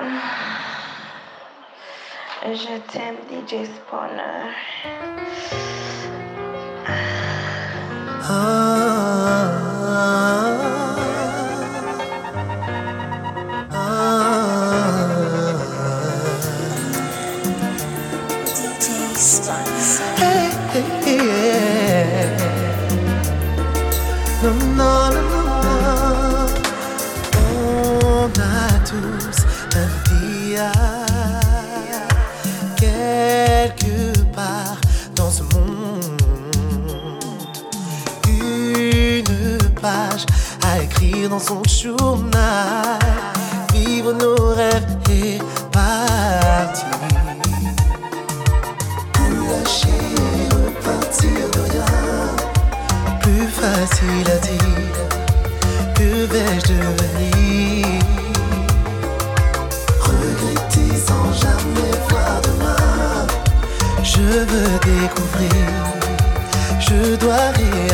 Je t'aime, DJ Spawner. Ah.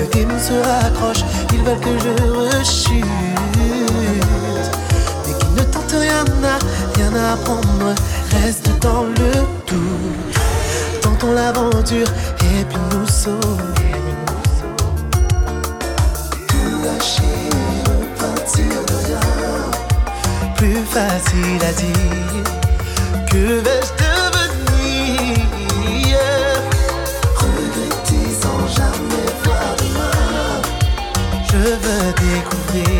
yeux qui me se raccrochent, ils veulent que je rechute. Mais qui ne tente rien à, rien à apprendre, reste dans le doute. Tentons l'aventure et puis nous sommes. Plus facile à dire que vais-je te je veux découvrir.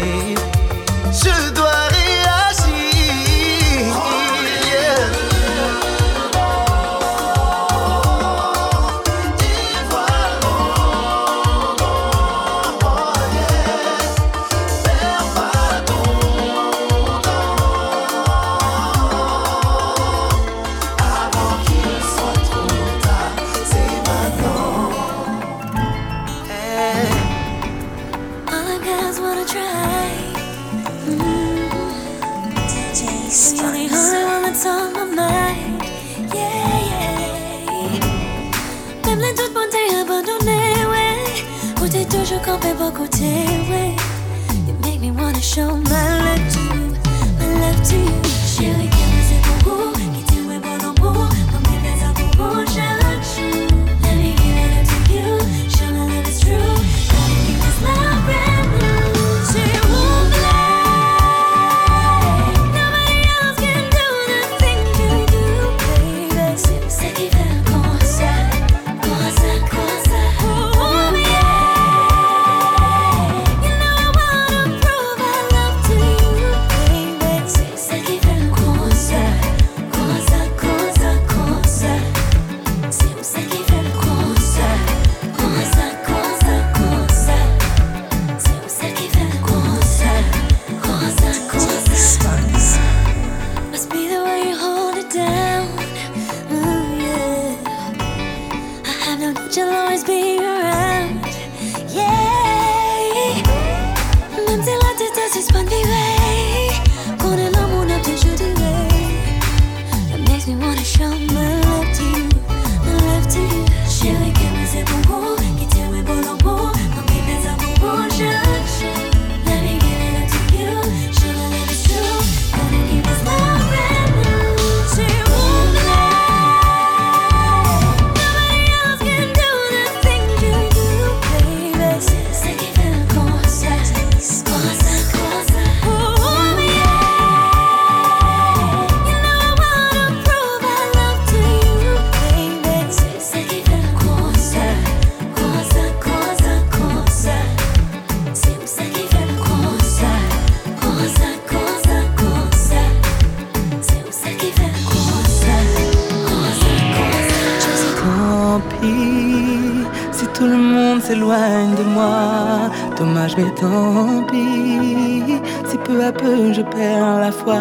Si peu à peu je perds la foi,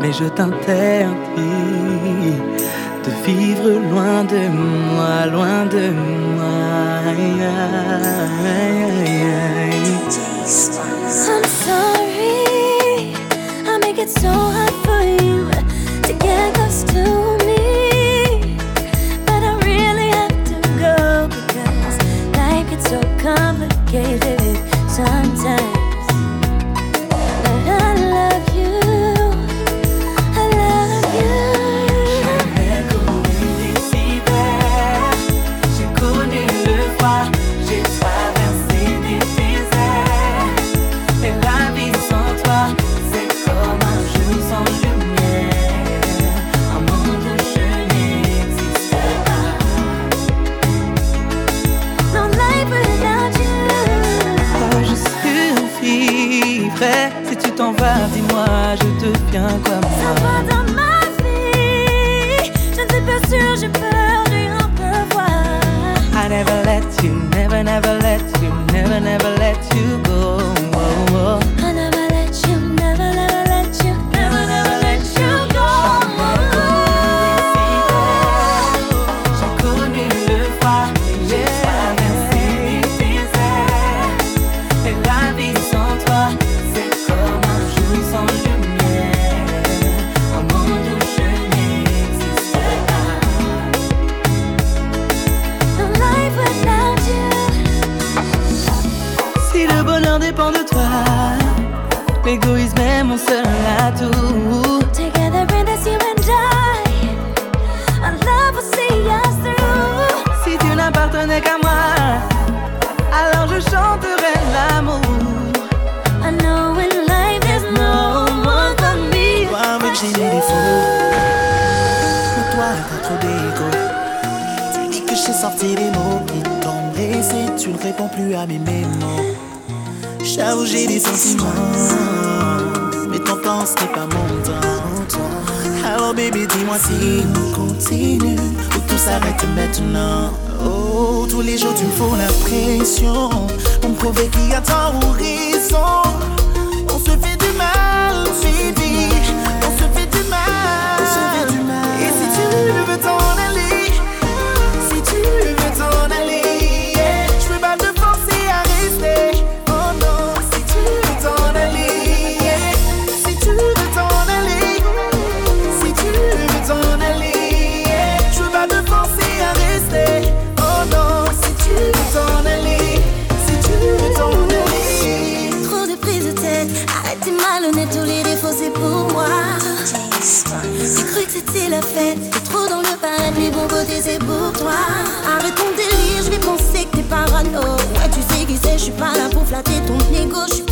mais je t'interdis de vivre loin de moi, loin de moi. I'm sorry, I make it so hard. dépend de toi. L'égoïsme est mon seul atout. Together in this you and I, love will see us through. Si tu n'appartenais qu'à moi, alors je chanterai l'amour. I know in life there's no one for me. Why would you need it Mais toi, t'as trop d'égo. Tu dis que j'ai sorti des mots qui t'ont laissé. Tu ne réponds plus à mes mémos. J'avoue, j'ai des sentiments. Mais ton temps, ce n'est pas mon temps. Alors, bébé, dis-moi si on continue ou tout s'arrête maintenant. Oh, tous les jours, tu me fous la pression. On me prouver qu'il y a tort ou raison. On se fait du mal, tengo.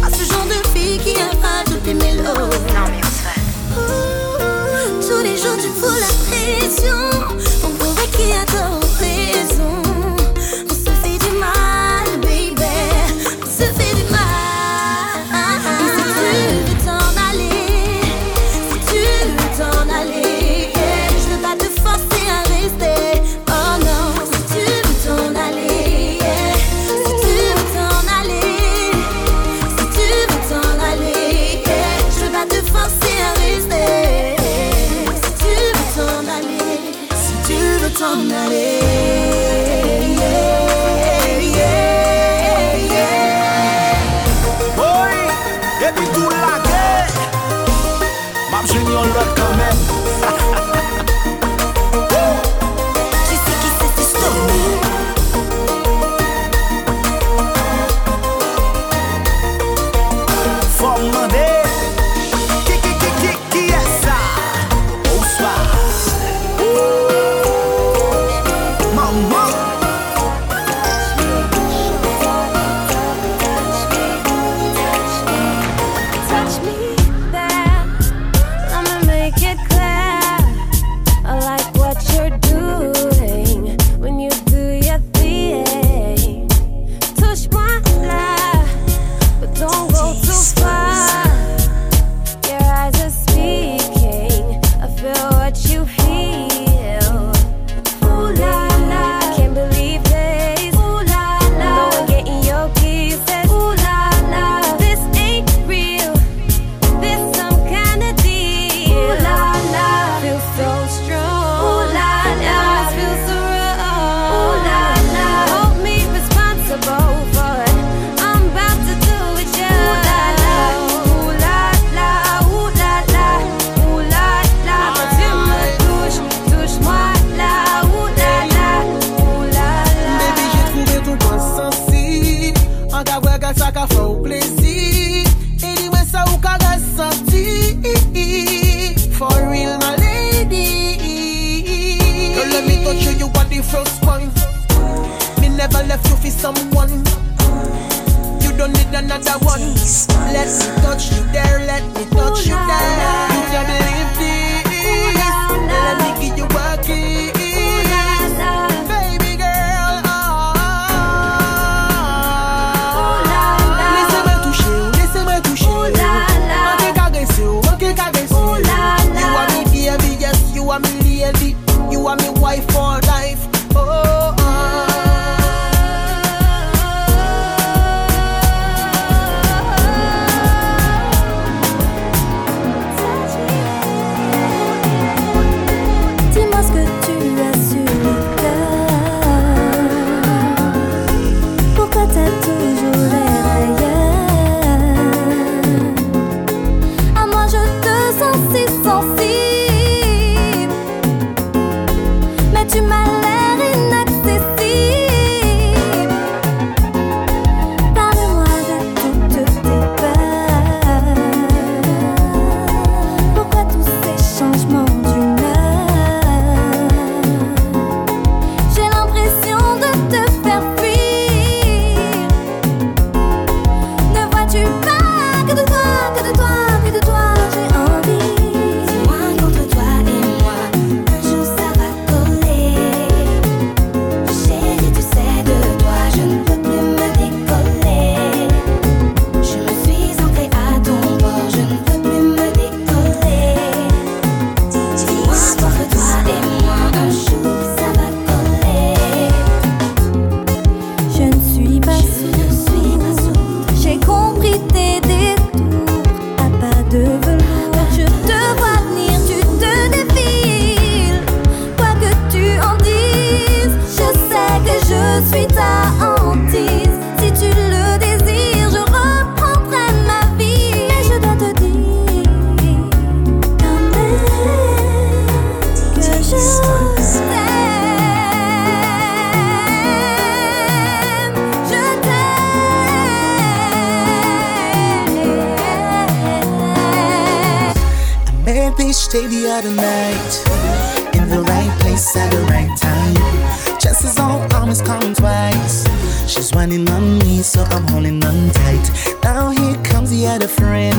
whining on me, so I'm holding on tight. Now here comes the other friend,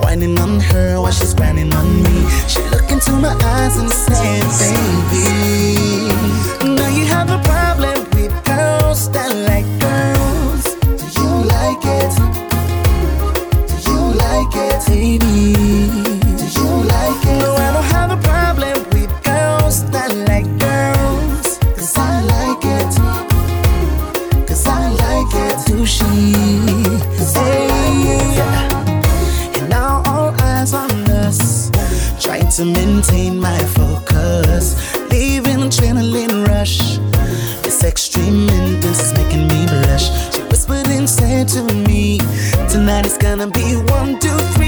whining on her while she's whining on me. She look into my eyes and said, "Baby, now you have a problem with girls that like girls. Do you like it? Do you like it, baby?" maintain my focus. Leaving adrenaline rush. This extreme intense is making me blush. She whispered and said to me, Tonight is gonna be one, two, three.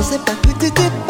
pensais pas que t'étais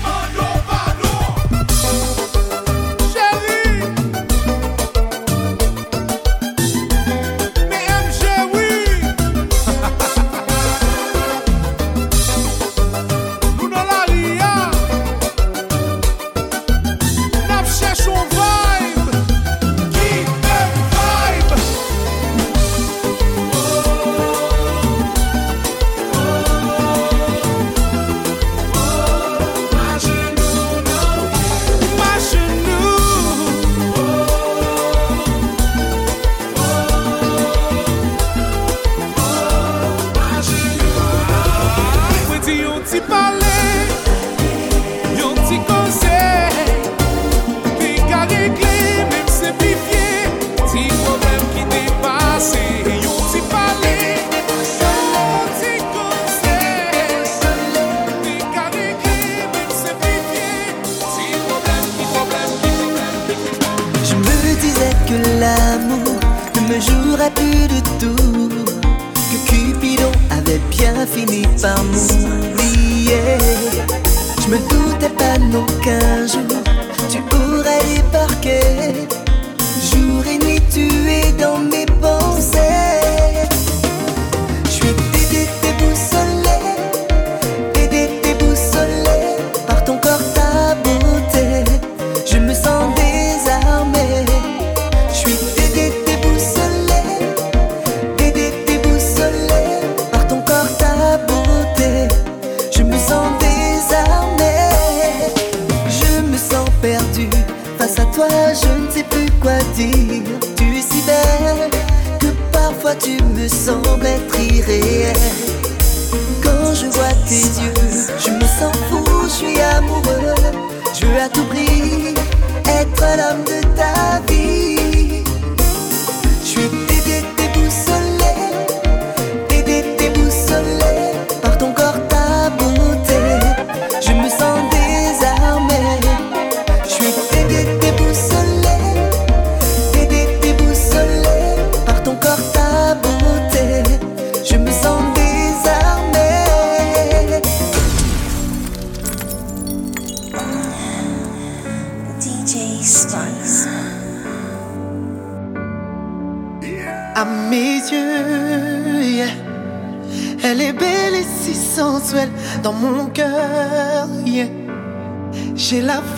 que Cupidon avait bien fini par nous.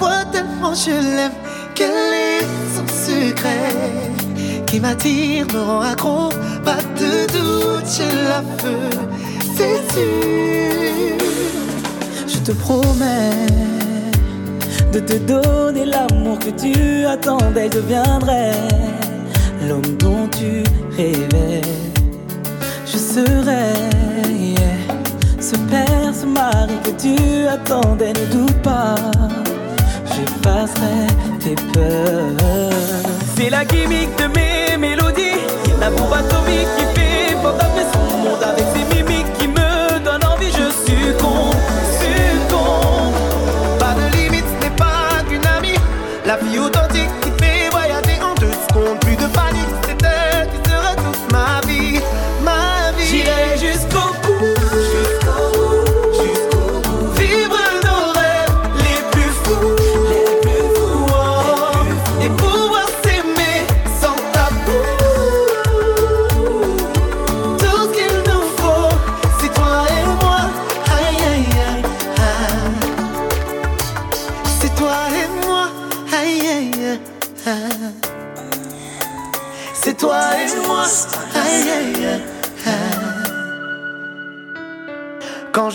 J'ai la foi tellement je l'aime qu'elle est son secret qui m'attire, me rend accro. Pas de doute, j'ai la feu, c'est sûr. Je te promets de te donner l'amour que tu attendais. Je deviendrai l'homme dont tu rêvais. Je serai ce père, ce mari que tu attendais. Ne doute pas, j'effacerai tes peurs. C'est la gimmick de mes mélodies, la bombe atomique qui fait fantasmer son monde avec ses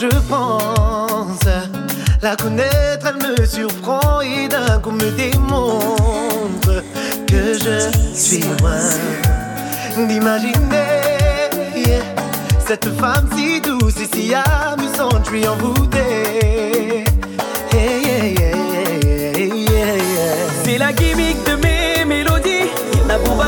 je pense. La connaître, elle me surprend. Et d'un coup me démontre que je suis loin d'imaginer cette femme si douce et si amusante, je suis envoûté. C'est la gimmick de mes mélodies, la bombe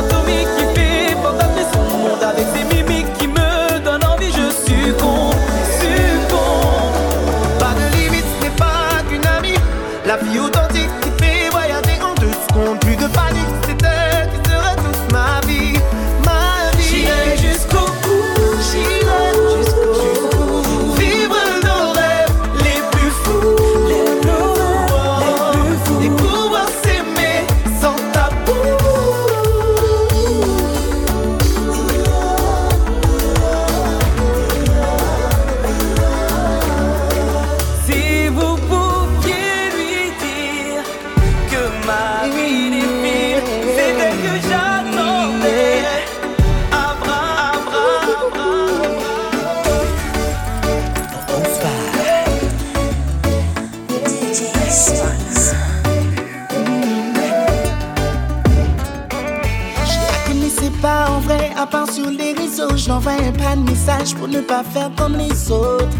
ne pas faire comme les autres.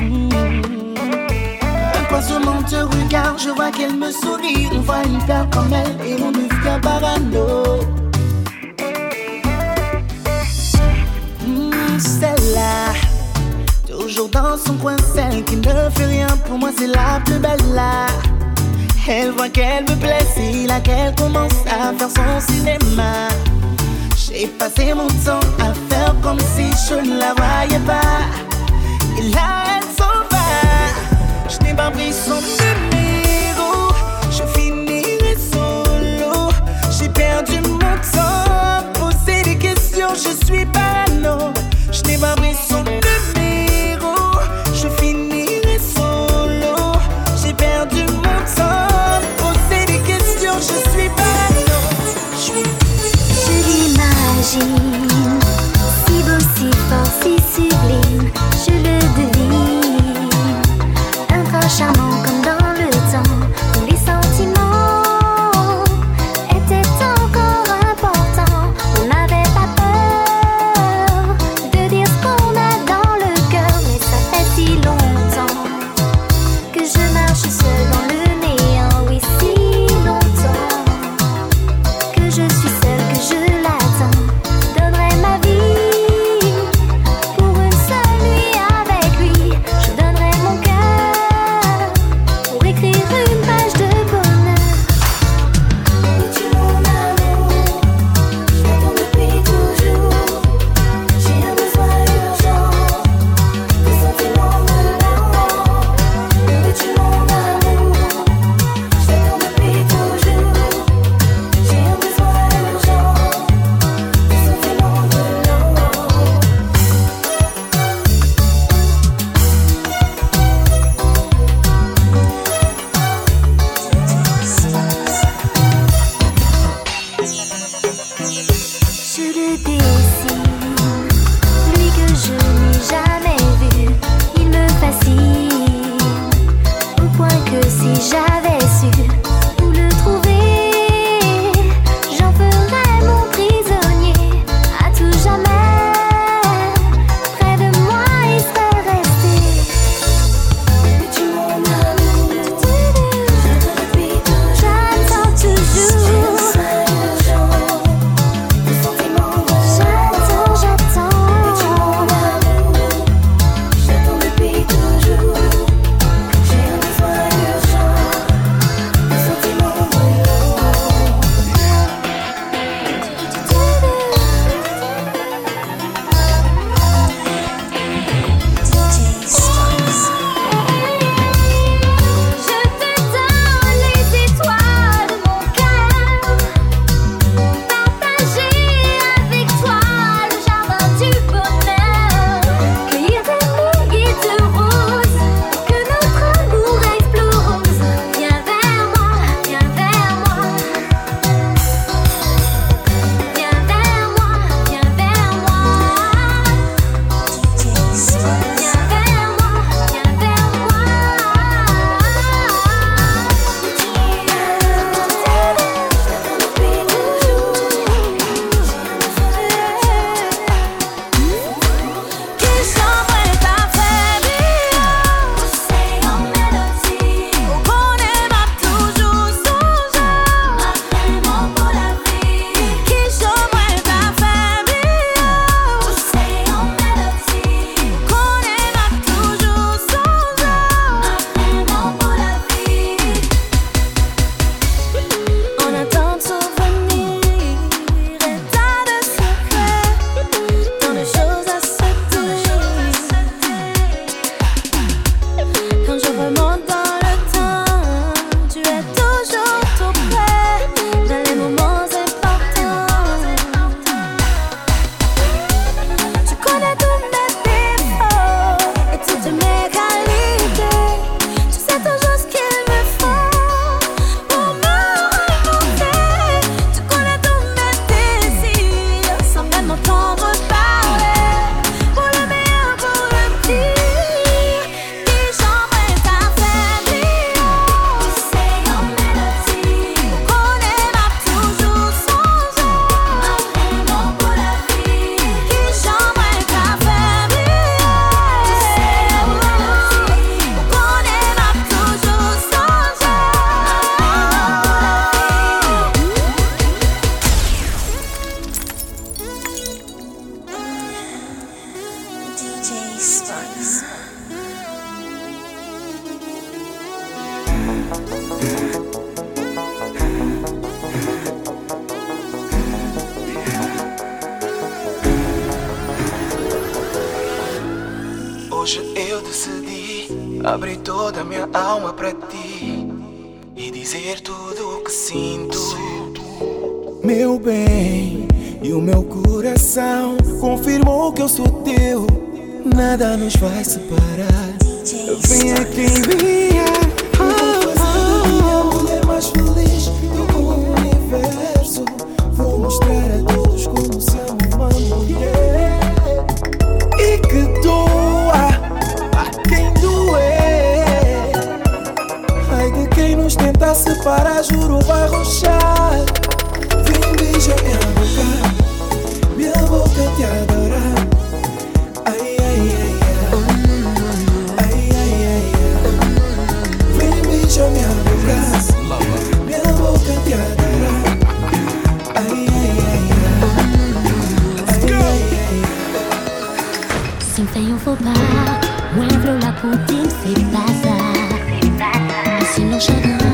Hmm. Un poisson te regarde, je vois qu'elle me sourit. On voit une perle comme elle et on devient parano. Hmm, Celle-là, toujours dans son coin, celle qui ne fait rien pour moi, c'est la plus belle là. Elle voit qu'elle me plaît, c'est là qu'elle commence à faire son cinéma. J'ai passé mon temps à faire comme si je ne la voyais pas. Et là, elle s'en va. Je n'ai pas pris son numéro. Je finirai solo. J'ai perdu mon temps poser des questions. Je suis parano. Je n'ai pas pris son Abri toda a minha alma para ti e dizer tudo o que sinto. Meu bem, e o meu coração confirmou que eu sou teu. Nada nos vai separar. Vem aqui, vem para juro, vai rochar. Vem beijar minha boca, minha boca te adorar. Ai, ai, ai, ai. Ai, ai, ai, ai. Vem beijar minha boca, minha boca te adorar. Ai, ai, ai, ai. ai, ai, ai. Sinta eu voltar, muevo la putin se pasa. Se não llegas.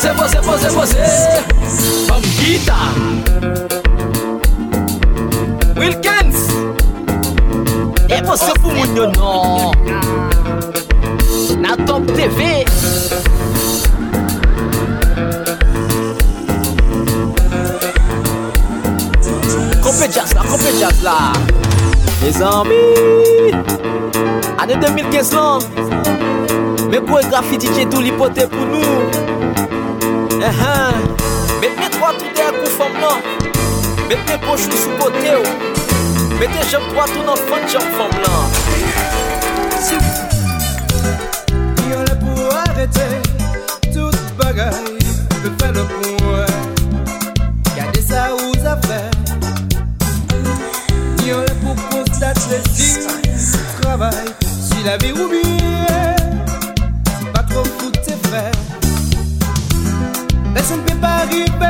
você, você, você, você. Pampita. Wilkins. E você pro mundo não. Na Top TV. Compre jazz lá, compre jazz lá. Mes amis. Année 2015 là. Mes chorégraphies DJ tout l'hypothèse pour nous. Met mwen kwa tou de akou fam nan Met mwen pochou sou kote ou Met mwen jem kwa tou nan fan jem fam lan Yon le pou arete Tout bagay Pe fè le pou Gade sa ou zafè Yon le pou konstate le di Travay Si la vi ou biye give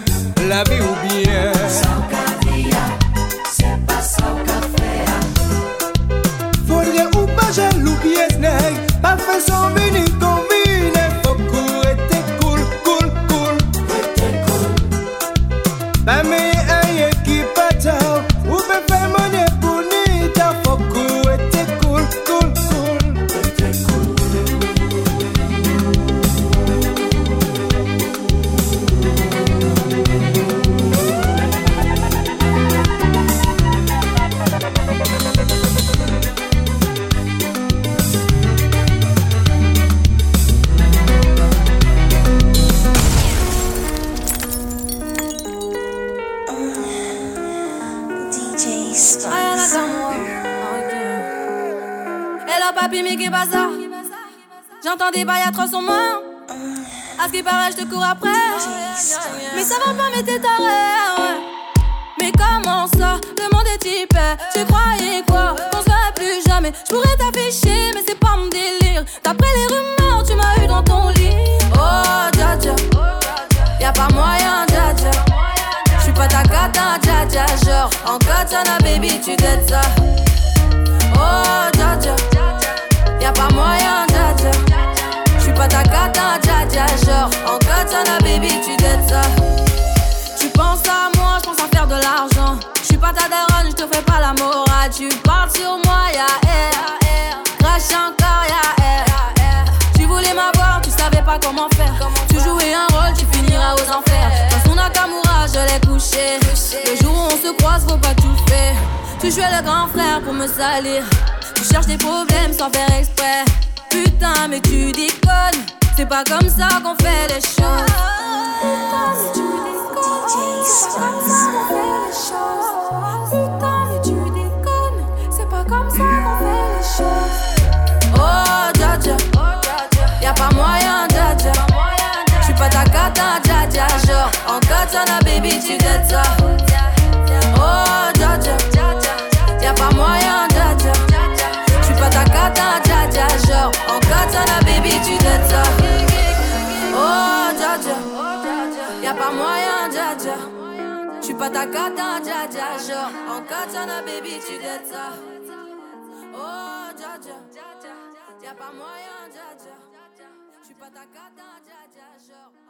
cours après. Mais ça va pas, mais t'es taré. Mais comment ça le monde est type. Tu croyais quoi Qu'on se plus jamais. Je pourrais t'afficher, mais c'est pas mon délire. D'après les rumeurs, tu m'as eu dans ton lit. Oh, dja dja. Y'a pas moyen, dja dja. J'suis pas ta cata, dja dja. Genre, en katana, baby, tu t'aides ça. genre En katana baby tu dettes ça. Tu penses à moi, je pense à faire de l'argent. Je suis pas ta daronne, je te fais pas la morale. Tu parles sur moi, ya air. Crache encore, ya air. Tu voulais m'avoir, tu savais pas comment faire. Tu jouais un rôle, tu finiras aux enfers. Dans son Nakamura, je l'ai couché. Le jour où on se croise, faut pas tout faire. Tu jouais le grand frère pour me salir. Tu cherches des problèmes sans faire exprès. Putain mais tu déconnes. C'est pas comme ça qu'on fait les choses. Tu pas. Oh, pas moyen, dja dja. J'suis pas ta cata, dja. Genre, en katana, baby, tu dettes ça. Oh, pas moyen, dja dja. J'suis pas ta cata. Genre, en baby, tu ça. Oh, dja dja. Y'a pas moyen, dja dja. Pas ta cata, dja dja. Genre, en katana, baby, tu dettes ça. Oh, dja dja. Y'a pas moyen, dja dja. J'suis pas ta cata, dja dja. Genre.